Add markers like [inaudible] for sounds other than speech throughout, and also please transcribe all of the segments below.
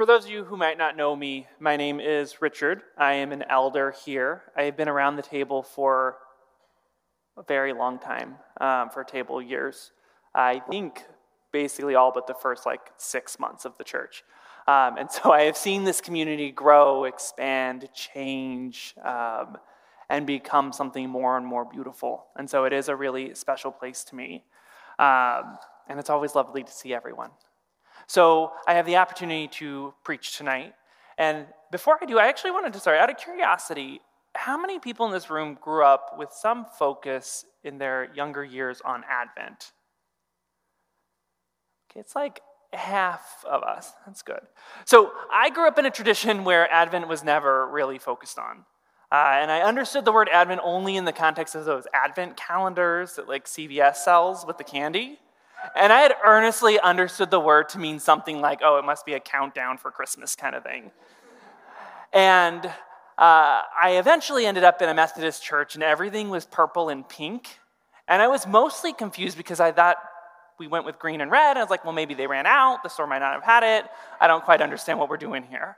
for those of you who might not know me, my name is Richard. I am an elder here. I have been around the table for a very long time, um, for table years. I think basically all but the first like six months of the church. Um, and so I have seen this community grow, expand, change, um, and become something more and more beautiful. And so it is a really special place to me. Um, and it's always lovely to see everyone. So I have the opportunity to preach tonight. And before I do, I actually wanted to start out of curiosity how many people in this room grew up with some focus in their younger years on Advent? Okay, it's like half of us. That's good. So I grew up in a tradition where Advent was never really focused on. Uh, and I understood the word Advent only in the context of those Advent calendars that like CVS sells with the candy. And I had earnestly understood the word to mean something like, oh, it must be a countdown for Christmas kind of thing. And uh, I eventually ended up in a Methodist church, and everything was purple and pink. And I was mostly confused because I thought we went with green and red. And I was like, well, maybe they ran out. The store might not have had it. I don't quite understand what we're doing here.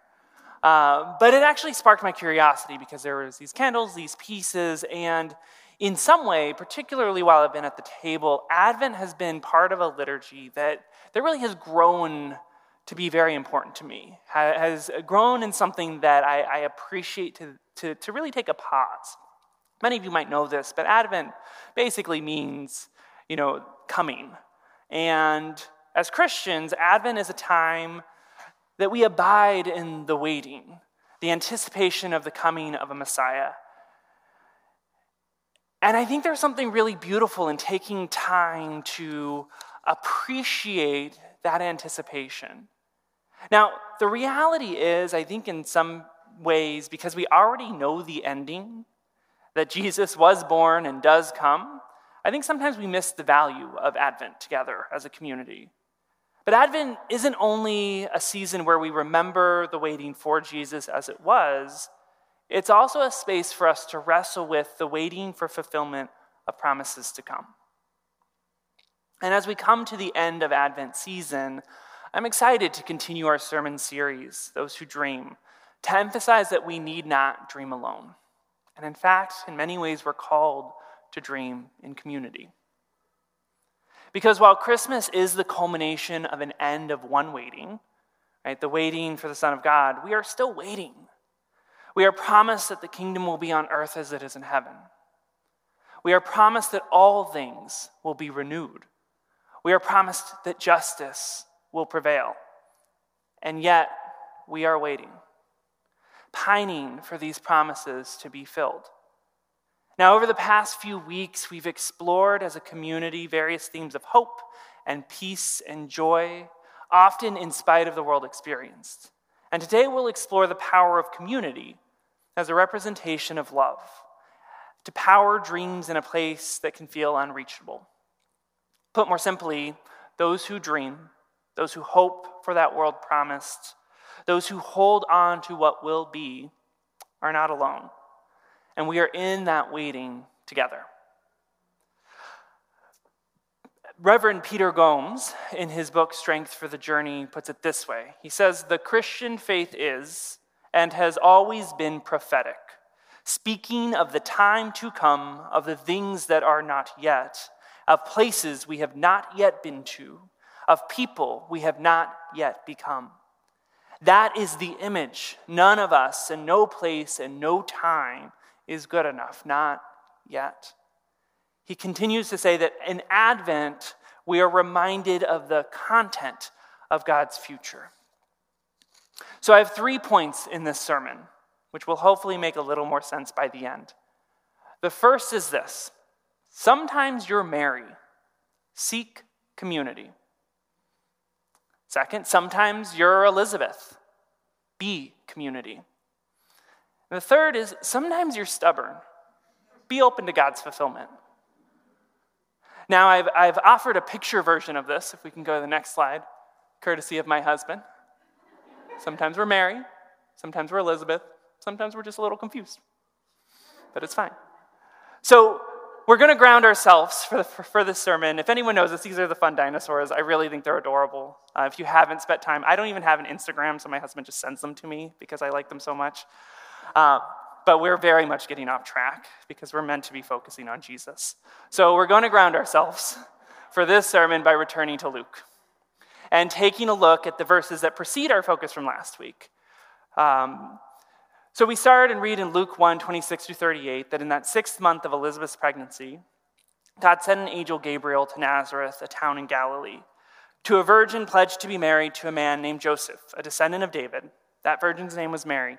Uh, but it actually sparked my curiosity because there was these candles, these pieces, and in some way, particularly while I've been at the table, Advent has been part of a liturgy that, that really has grown to be very important to me, has grown in something that I, I appreciate to, to, to really take a pause. Many of you might know this, but Advent basically means, you know, coming. And as Christians, Advent is a time that we abide in the waiting, the anticipation of the coming of a Messiah. And I think there's something really beautiful in taking time to appreciate that anticipation. Now, the reality is, I think in some ways, because we already know the ending, that Jesus was born and does come, I think sometimes we miss the value of Advent together as a community. But Advent isn't only a season where we remember the waiting for Jesus as it was, it's also a space for us to wrestle with the waiting for fulfillment of promises to come. And as we come to the end of Advent season, I'm excited to continue our sermon series, Those Who Dream, to emphasize that we need not dream alone. And in fact, in many ways, we're called to dream in community. Because while Christmas is the culmination of an end of one waiting, right, the waiting for the Son of God, we are still waiting we are promised that the kingdom will be on earth as it is in heaven. We are promised that all things will be renewed. We are promised that justice will prevail. And yet, we are waiting, pining for these promises to be filled. Now, over the past few weeks, we've explored as a community various themes of hope and peace and joy, often in spite of the world experienced. And today we'll explore the power of community as a representation of love, to power dreams in a place that can feel unreachable. Put more simply, those who dream, those who hope for that world promised, those who hold on to what will be, are not alone. And we are in that waiting together. Reverend Peter Gomes, in his book Strength for the Journey, puts it this way He says, The Christian faith is and has always been prophetic, speaking of the time to come, of the things that are not yet, of places we have not yet been to, of people we have not yet become. That is the image. None of us, and no place, and no time is good enough, not yet. He continues to say that in Advent, we are reminded of the content of God's future. So I have three points in this sermon, which will hopefully make a little more sense by the end. The first is this sometimes you're Mary, seek community. Second, sometimes you're Elizabeth, be community. And the third is sometimes you're stubborn, be open to God's fulfillment. Now, I've, I've offered a picture version of this, if we can go to the next slide, courtesy of my husband. Sometimes we're Mary, sometimes we're Elizabeth, sometimes we're just a little confused. But it's fine. So, we're going to ground ourselves for, the, for, for, this sermon. If anyone knows this, these are the fun dinosaurs. I really think they're adorable. Uh, if you haven't spent time, I don't even have an Instagram, so my husband just sends them to me because I like them so much. Uh, but we're very much getting off track because we're meant to be focusing on Jesus. So we're going to ground ourselves for this sermon by returning to Luke and taking a look at the verses that precede our focus from last week. Um, so we start and read in Luke 1 26 through 38 that in that sixth month of Elizabeth's pregnancy, God sent an angel Gabriel to Nazareth, a town in Galilee, to a virgin pledged to be married to a man named Joseph, a descendant of David. That virgin's name was Mary.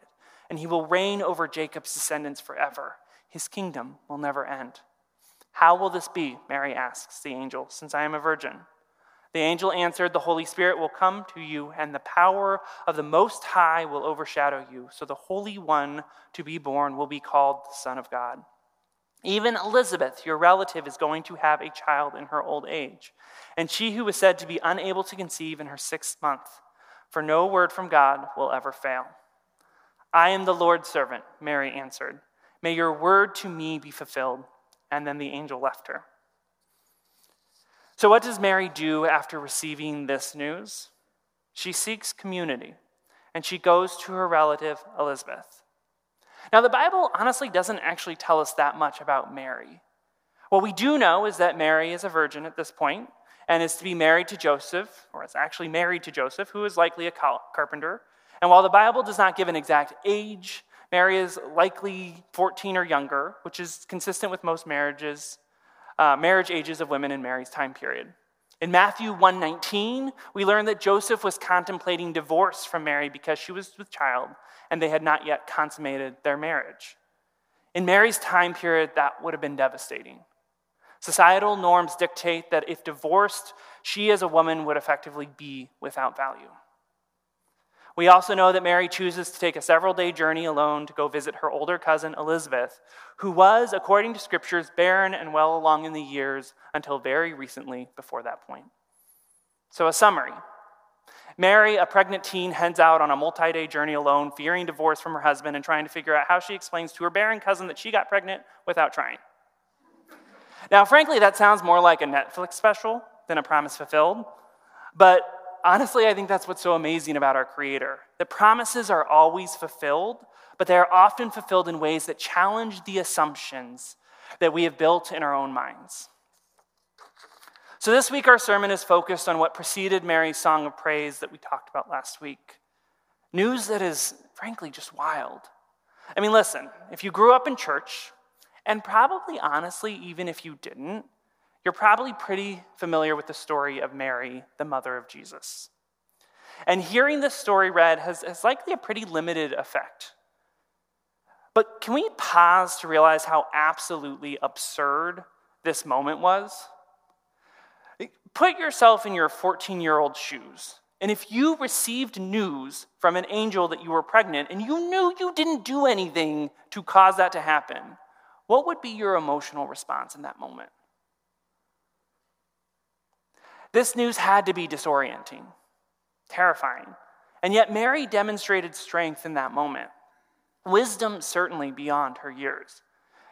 and he will reign over Jacob's descendants forever. His kingdom will never end. How will this be? Mary asks the angel, since I am a virgin. The angel answered, The Holy Spirit will come to you, and the power of the Most High will overshadow you. So the Holy One to be born will be called the Son of God. Even Elizabeth, your relative, is going to have a child in her old age, and she who was said to be unable to conceive in her sixth month, for no word from God will ever fail. I am the Lord's servant, Mary answered. May your word to me be fulfilled. And then the angel left her. So, what does Mary do after receiving this news? She seeks community and she goes to her relative Elizabeth. Now, the Bible honestly doesn't actually tell us that much about Mary. What we do know is that Mary is a virgin at this point and is to be married to Joseph, or is actually married to Joseph, who is likely a carpenter. And while the Bible does not give an exact age, Mary is likely 14 or younger, which is consistent with most marriages uh, marriage ages of women in Mary's time period. In Matthew 1:19, we learn that Joseph was contemplating divorce from Mary because she was with child and they had not yet consummated their marriage. In Mary's time period, that would have been devastating. Societal norms dictate that if divorced, she as a woman would effectively be without value. We also know that Mary chooses to take a several day journey alone to go visit her older cousin Elizabeth, who was, according to scriptures, barren and well along in the years until very recently before that point. So, a summary Mary, a pregnant teen, heads out on a multi day journey alone, fearing divorce from her husband and trying to figure out how she explains to her barren cousin that she got pregnant without trying. Now, frankly, that sounds more like a Netflix special than a promise fulfilled, but honestly, I think that's what's so amazing about our Creator. The promises are always fulfilled, but they are often fulfilled in ways that challenge the assumptions that we have built in our own minds. So, this week, our sermon is focused on what preceded Mary's song of praise that we talked about last week. News that is, frankly, just wild. I mean, listen, if you grew up in church, and probably honestly, even if you didn't, you're probably pretty familiar with the story of Mary, the mother of Jesus. And hearing this story read has, has likely a pretty limited effect. But can we pause to realize how absolutely absurd this moment was? Put yourself in your 14 year old shoes. And if you received news from an angel that you were pregnant and you knew you didn't do anything to cause that to happen, what would be your emotional response in that moment? This news had to be disorienting, terrifying. And yet, Mary demonstrated strength in that moment, wisdom certainly beyond her years,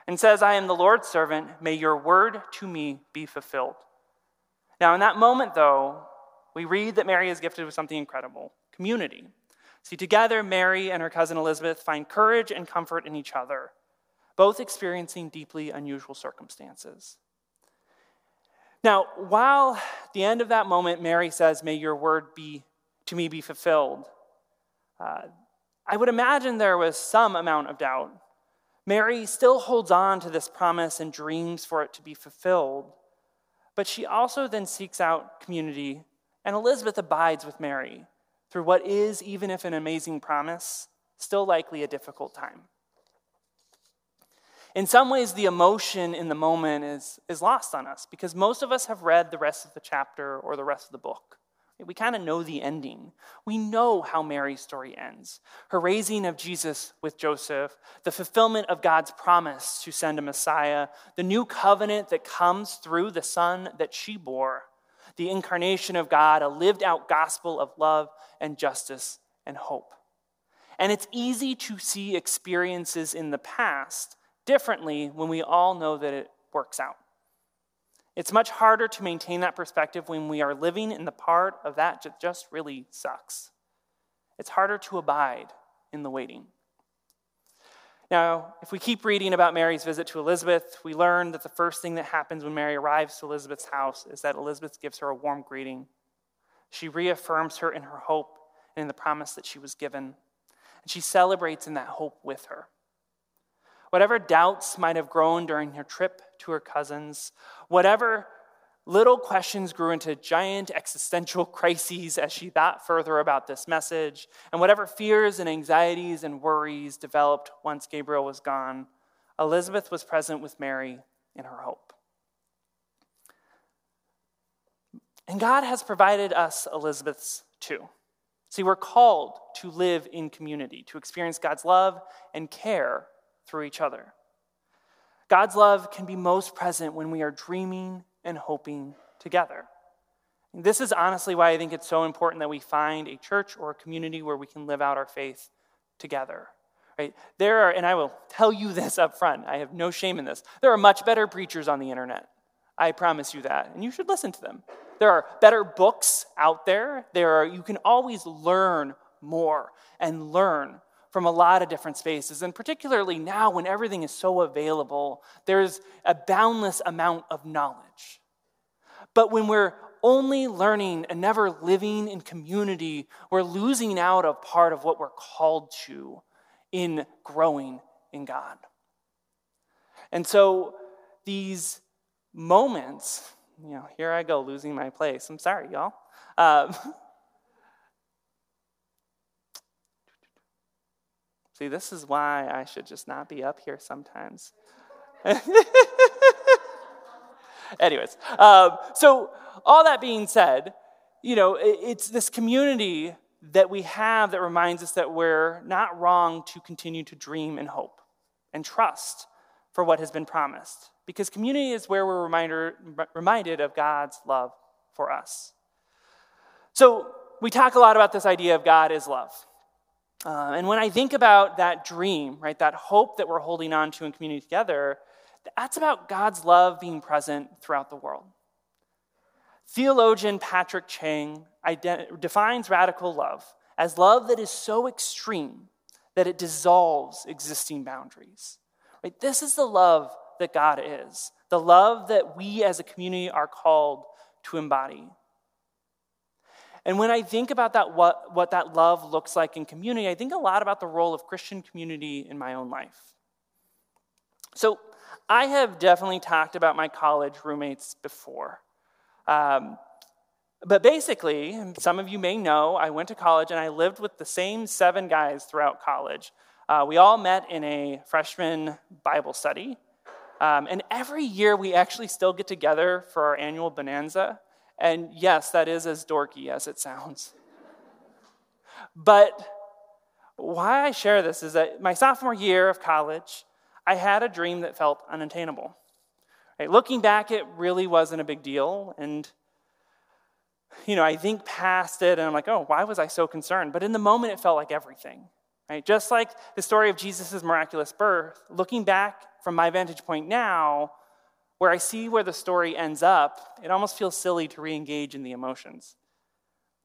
and says, I am the Lord's servant. May your word to me be fulfilled. Now, in that moment, though, we read that Mary is gifted with something incredible community. See, together, Mary and her cousin Elizabeth find courage and comfort in each other, both experiencing deeply unusual circumstances. Now, while at the end of that moment, Mary says, May your word be to me be fulfilled, uh, I would imagine there was some amount of doubt. Mary still holds on to this promise and dreams for it to be fulfilled, but she also then seeks out community, and Elizabeth abides with Mary through what is, even if an amazing promise, still likely a difficult time. In some ways, the emotion in the moment is, is lost on us because most of us have read the rest of the chapter or the rest of the book. We kind of know the ending. We know how Mary's story ends her raising of Jesus with Joseph, the fulfillment of God's promise to send a Messiah, the new covenant that comes through the Son that she bore, the incarnation of God, a lived out gospel of love and justice and hope. And it's easy to see experiences in the past differently when we all know that it works out. It's much harder to maintain that perspective when we are living in the part of that that just really sucks. It's harder to abide in the waiting. Now, if we keep reading about Mary's visit to Elizabeth, we learn that the first thing that happens when Mary arrives to Elizabeth's house is that Elizabeth gives her a warm greeting. She reaffirms her in her hope and in the promise that she was given. And she celebrates in that hope with her. Whatever doubts might have grown during her trip to her cousins, whatever little questions grew into giant existential [laughs] crises as she thought further about this message, and whatever fears and anxieties and worries developed once Gabriel was gone, Elizabeth was present with Mary in her hope. And God has provided us Elizabeths too. See, we're called to live in community, to experience God's love and care through each other. God's love can be most present when we are dreaming and hoping together. This is honestly why I think it's so important that we find a church or a community where we can live out our faith together. Right? There are, and I will tell you [laughs] this up front, I have no shame in this. There are much better preachers on the internet. I promise you that. And you should listen to them. There are better books out there. There are, you can always learn more and learn from a lot of different spaces. And particularly now, when everything is so available, there's a boundless amount of knowledge. But when we're only learning and never living in community, we're losing out of part of what we're called to in growing in God. And so these moments, you know, here I go losing my place. I'm sorry, y'all. Um, [laughs] See, this is why I should just not be up here sometimes. [laughs] Anyways, um, so all that being said, you know, it's this community that we have that reminds us that we're not wrong to continue to dream and hope and trust for what has been promised. Because community is where we're reminder, reminded of God's love for us. So we talk a lot about this idea of God is love. Uh, and when I think about that dream, right, that hope that we're holding on to in community together, that's about God's love being present throughout the world. Theologian Patrick Cheng ident- defines radical love as love that is so extreme that it dissolves existing boundaries. Right? This is the love that God is, the love that we as a community are called to embody. And when I think about that, what, what that love looks like in community, I think a lot about the role of Christian community in my own life. So I have definitely talked about my college roommates before. Um, but basically, some of you may know, I went to college and I lived with the same seven guys throughout college. Uh, we all met in a freshman Bible study. Um, and every year we actually still get together for our annual bonanza. And yes, that is as dorky as it sounds. But why I share this is that my sophomore year of college, I had a dream that felt unattainable. Right? Looking back, it really wasn't a big deal. And, you know, I think past it and I'm like, oh, why was I so concerned? But in the moment, it felt like everything. Right? Just like the story of Jesus' miraculous birth, looking back from my vantage point now, where I see where the story ends up, it almost feels silly to re engage in the emotions.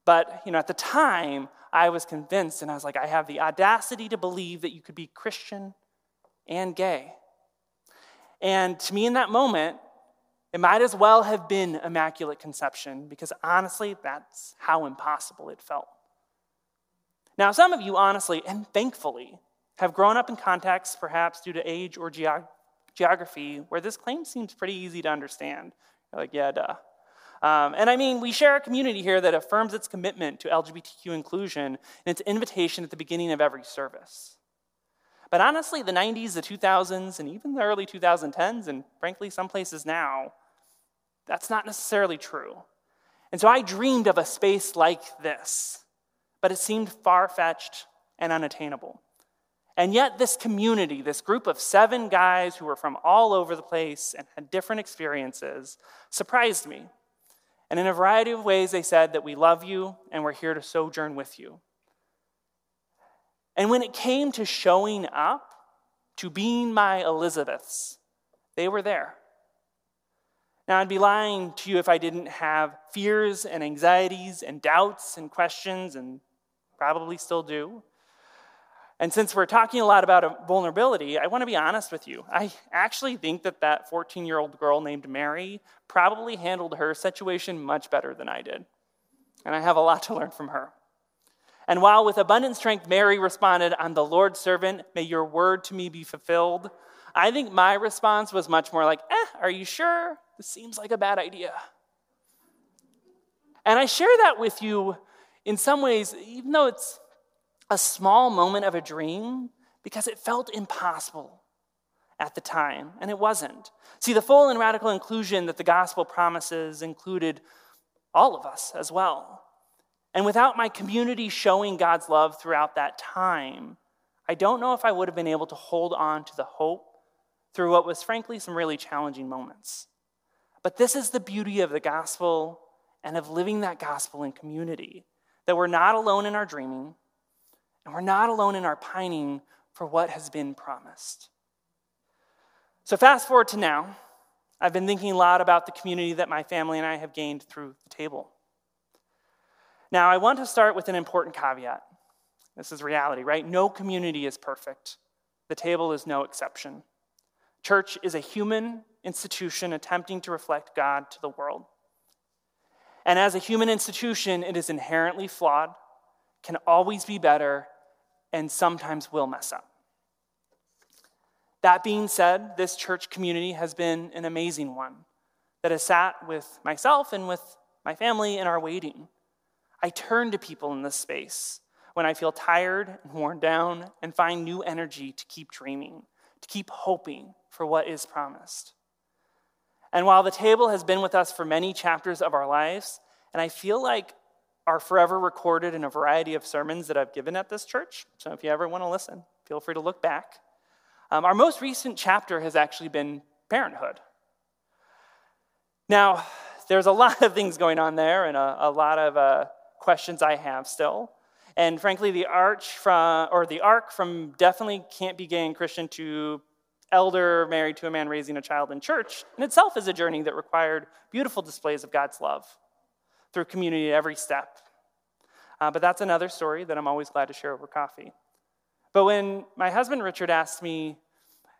But, you know, at the time, I was convinced and I was like, I have the audacity to believe that you could be Christian and gay. And to me, in that moment, it might as well have been Immaculate Conception because honestly, that's how impossible it felt. Now, some of you, honestly and thankfully, have grown up in contexts, perhaps due to age or geog- geography where this claim seems pretty easy to understand. You're like, yeah, duh. Um, and I mean, we share a community here that affirms its commitment to LGBTQ inclusion and its invitation at the beginning of every service. But honestly, the 90s, the 2000s, and even the early 2010s, and frankly, some places now, that's not necessarily true. And so I dreamed of a space like this, but it seemed far fetched and unattainable. And yet, this community, this group of seven guys who were from all over the place and had different experiences, surprised me. And in a variety of ways, they said that we love you and we're here to sojourn with you. And when it came to showing up, to being my Elizabeths, they were there. Now, I'd be lying to you if I didn't have fears and anxieties and doubts and questions, and probably still do. And since we're talking a lot about vulnerability, I want to be honest with you. I actually think that that 14 year old girl named Mary probably handled her situation much better than I did. And I have a lot to learn from her. And while with abundant strength Mary responded, I'm the Lord's servant, may your word to me be fulfilled, I think my response was much more like, eh, are you sure? This seems like a bad idea. And I share that with you in some ways, even though it's a small moment of a dream, because it felt impossible at the time, and it wasn't. See, the full and radical inclusion that the gospel promises included all of us as well. And without my community showing God's love throughout that time, I don't know if I would have been able to hold on to the hope through what was frankly some really challenging moments. But this is the beauty of the gospel and of living that gospel in community that we're not alone in our dreaming, and we're not alone in our pining for what has been promised. So, fast forward to now, I've been thinking a lot about the community that my family and I have gained through the table. Now, I want to start with an important caveat. This is reality, right? No community is perfect. The table is no exception. Church is a human institution attempting to reflect God to the world. And as a human institution, it is inherently flawed, can always be better, and sometimes will mess up. That being said, this church community has been an amazing one that has sat with myself and with my family in our waiting. I turn to people in this space when I feel tired and [laughs] worn down and find new energy to keep dreaming, to keep hoping for what is promised. And while the table has been with us for many chapters of our lives, and I feel like are forever recorded in a variety of sermons that I've given at this church. So if you ever want to listen, feel free to look back. Um, our most recent chapter has actually been parenthood. Now, there's a lot of things going on there and a, a lot of uh, questions I have still. And frankly, the arch from, or the arc from definitely can't be gay and Christian to elder married to a man raising a child in church in itself is a journey that required beautiful displays of God's love through community at every step. Uh, but that's another story that I'm always glad to share over coffee. But when my husband Richard asked me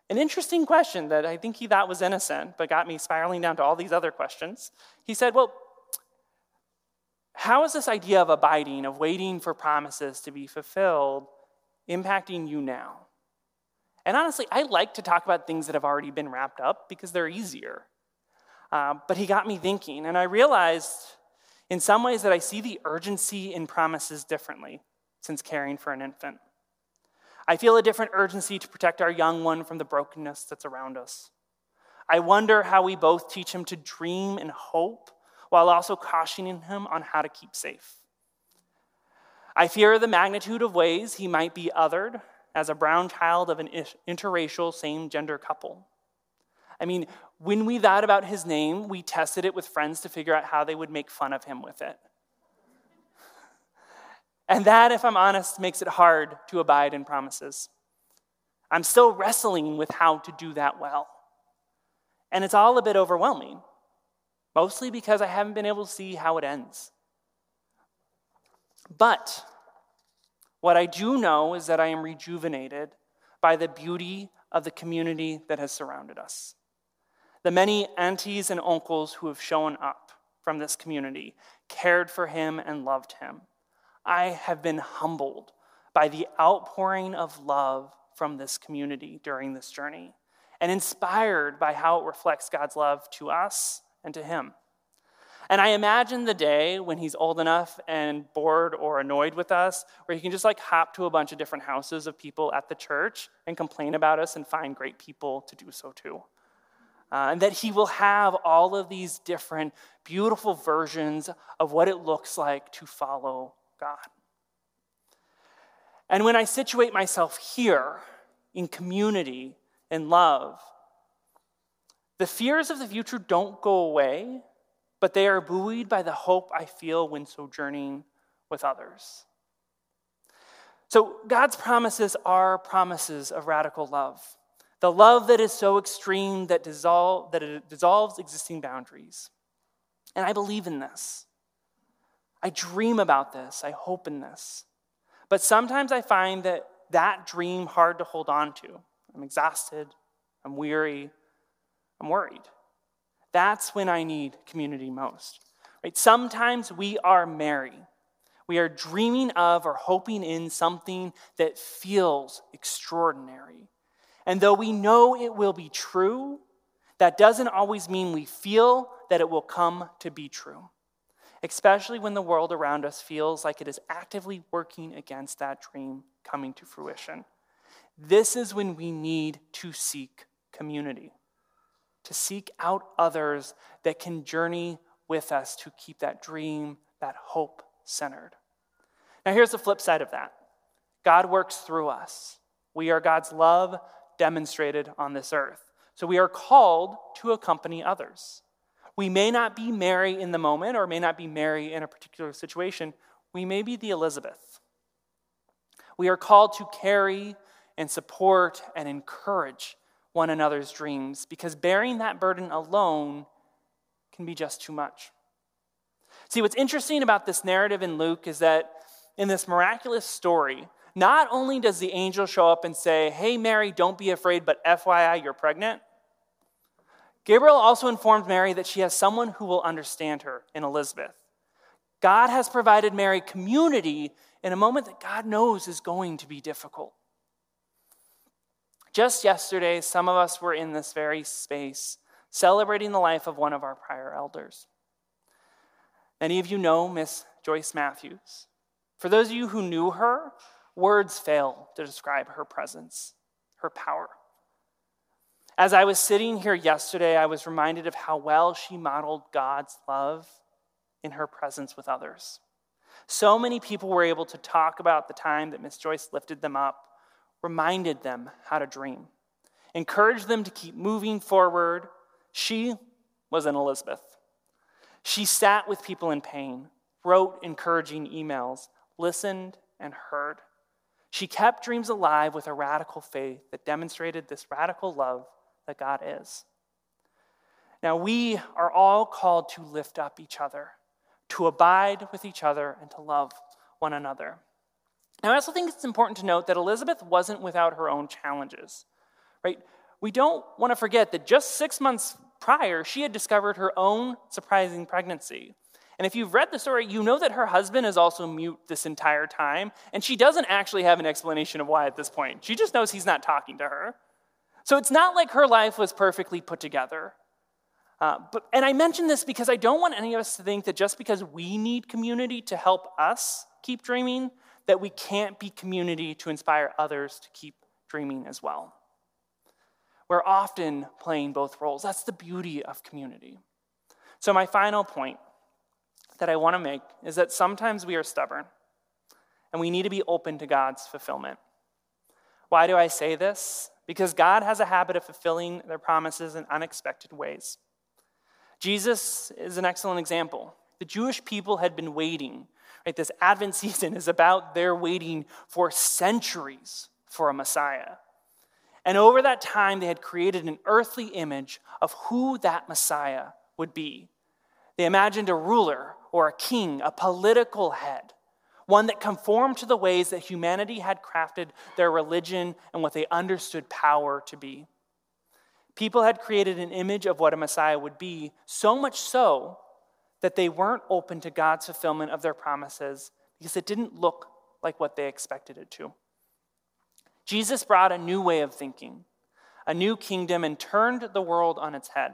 an interesting question that I think he thought was innocent, but got me spiraling down to all these other questions, he said, Well, how is this idea of abiding, of waiting for promises to be fulfilled, impacting you now? And honestly, I like to talk about things that have already been wrapped up because they're easier. Uh, but he got me thinking, and I realized in some ways that I see the urgency in promises differently since caring for an infant. I feel a different urgency to protect our young one from the brokenness that's around us. I wonder how we both teach him to dream and hope while also cautioning him on how to keep safe. I fear the magnitude of ways he might be othered as a brown child of an interracial same gender couple. I mean, when we thought about his name, we tested it with friends to figure out how they would make fun of him with it. And that, if I'm honest, makes it hard to abide in promises. I'm still wrestling with how to do that well. And it's all a bit overwhelming, mostly because I haven't been able to see how it ends. But what I do know is that I am rejuvenated by the beauty of the community that has surrounded us the many aunties and uncles who have shown up from this community, cared for him, and loved him. I have been humbled by the outpouring of love from this community during this journey and inspired by how it reflects God's love to us and to him. And I imagine the day when he's old enough and bored or annoyed with us, where he can just like hop to a bunch of different houses of people at the church and complain about us and find great people to do so too. Uh, and that he will have all of these different beautiful versions of what it looks like to follow God. And when I situate myself here in community and love, the fears of the future don't go away but they are buoyed by the hope I feel when sojourning with others. So, God's promises are promises of radical love. The love that is so extreme that, dissolve, that it dissolves existing boundaries. And I believe in this. I dream about this. I hope in this. But sometimes I find that that dream hard to hold on to. I'm exhausted. I'm weary. I'm worried. That's when I need community most. Right? Sometimes we are Mary. We are dreaming of or hoping in something that feels extraordinary. And though we know it will be true, that doesn't always mean we feel that it will come to be true, especially when the world around us feels like it is actively working against that dream coming to fruition. This is when we need to seek community to seek out others that can journey with us to keep that dream, that hope centered. Now, here's the flip side of that God works through us. We are God's love demonstrated on this earth. So we are called to accompany others. We may not be Mary in the moment or may not be Mary in a particular situation. We may be the Elizabeth. We are called to carry and support and encourage one another's dreams because bearing that burden alone can be just too much. See, what's interesting about this narrative in Luke is that in this miraculous story, not only does the angel show up and say, Hey, Mary, don't be afraid, but FYI, you're pregnant. Gabriel also informed Mary that she has someone who will understand her in Elizabeth. God has provided Mary community in a moment that God knows is going to be difficult. Just yesterday, some of us were in this very space celebrating the life of one of our prior elders. Many of you know Miss Joyce Matthews. For those of you who knew her, words fail to describe her presence, her power. As I was sitting here yesterday, I was reminded of how well she modeled God's love in her presence with others. So many people were able to talk about the time that Miss Joyce lifted them up reminded them how to dream, encouraged them to keep moving forward. She was an Elizabeth. She sat with people in pain, wrote encouraging emails, listened and heard. She kept dreams alive with a radical faith that demonstrated this radical love that God is. Now, we are all called to lift up each other, to abide with each other, and to love one another. Now, I also think it's important to note that Elizabeth wasn't without her own challenges, right? We don't want to forget that just six months prior, she had discovered her own surprising pregnancy. And if you've read the story, you know that her husband is also mute this entire time, and she doesn't actually have an explanation of why at this point. She just knows he's not talking to her. So it's not like her life was perfectly put together. Uh, but, and I mention this because I don't want any of us to think that just because we need community to help us keep dreaming, that we can't be community to inspire others to keep dreaming as well. We're often playing both roles. That's the beauty of community. So, my final point that I want to make is that sometimes we are stubborn and we need to be open to God's fulfillment. Why do I say this? Because God has a habit of fulfilling their promises in unexpected ways. Jesus is an excellent example. The Jewish people had been waiting Right? This Advent [laughs] season is about their waiting for centuries for a Messiah. And over that time, they had created an earthly image of who that Messiah would be. They imagined a ruler or a king, a political head, one that conformed to the ways that humanity had crafted their religion and what they understood power to be. People had created an image of what a Messiah would be, so much so that they weren't open to God's fulfillment of their promises because it didn't look like what they expected it to. Jesus brought a new way of thinking, a new kingdom, and turned the world on its head.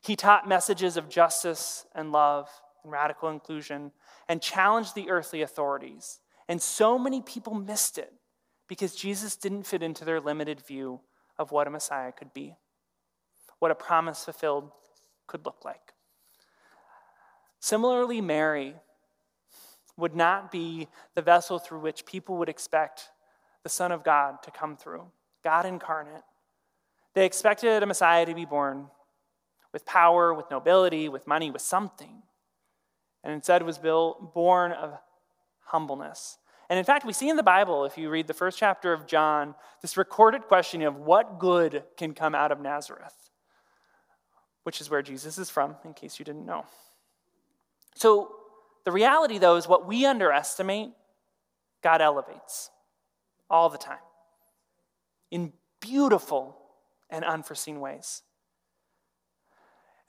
He taught messages of justice and love and radical inclusion and challenged the earthly authorities. And so many people missed it because Jesus didn't fit into their limited view of what a Messiah could be, what a promise fulfilled could look like. Similarly, Mary would not be the vessel through which people would expect the Son of God to come through, God incarnate. They expected a Messiah to be born with power, with nobility, with money, with something. And instead was built, born of humbleness. And in fact, we see in the Bible, if you read the first chapter of John, this recorded question of what good can come out of Nazareth, which is where Jesus is from, in case you didn't know. So the reality, though, is what we underestimate, God elevates all the time in beautiful and unforeseen ways.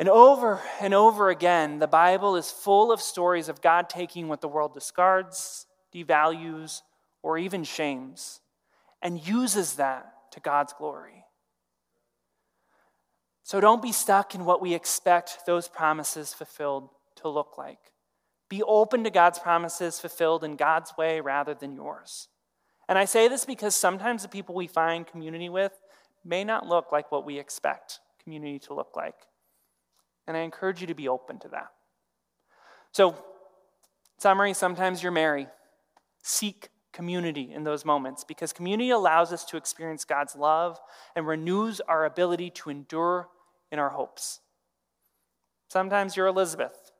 And over and over again, the Bible is full of stories of God taking what the world discards, devalues, or even shames, and uses that to God's glory. So don't be stuck in what we expect those promises fulfilled to look like. Be open to God's promises fulfilled in God's way rather than yours. And I say this because sometimes the people we find community with may not look like what we expect community to look like. And I encourage you to be open to that. So, summary sometimes you're Mary. Seek community in those moments because community allows us to experience God's love and renews our ability to endure in our hopes. Sometimes you're Elizabeth.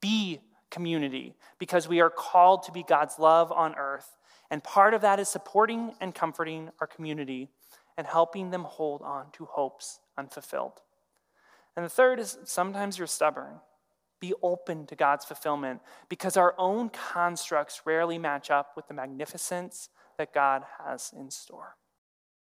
Be community because we are called to be God's love on earth. And part of that is supporting and comforting our community and helping them hold on to hopes unfulfilled. And the third is sometimes you're stubborn. Be open to God's fulfillment because our own constructs rarely match up with the magnificence that God has in store.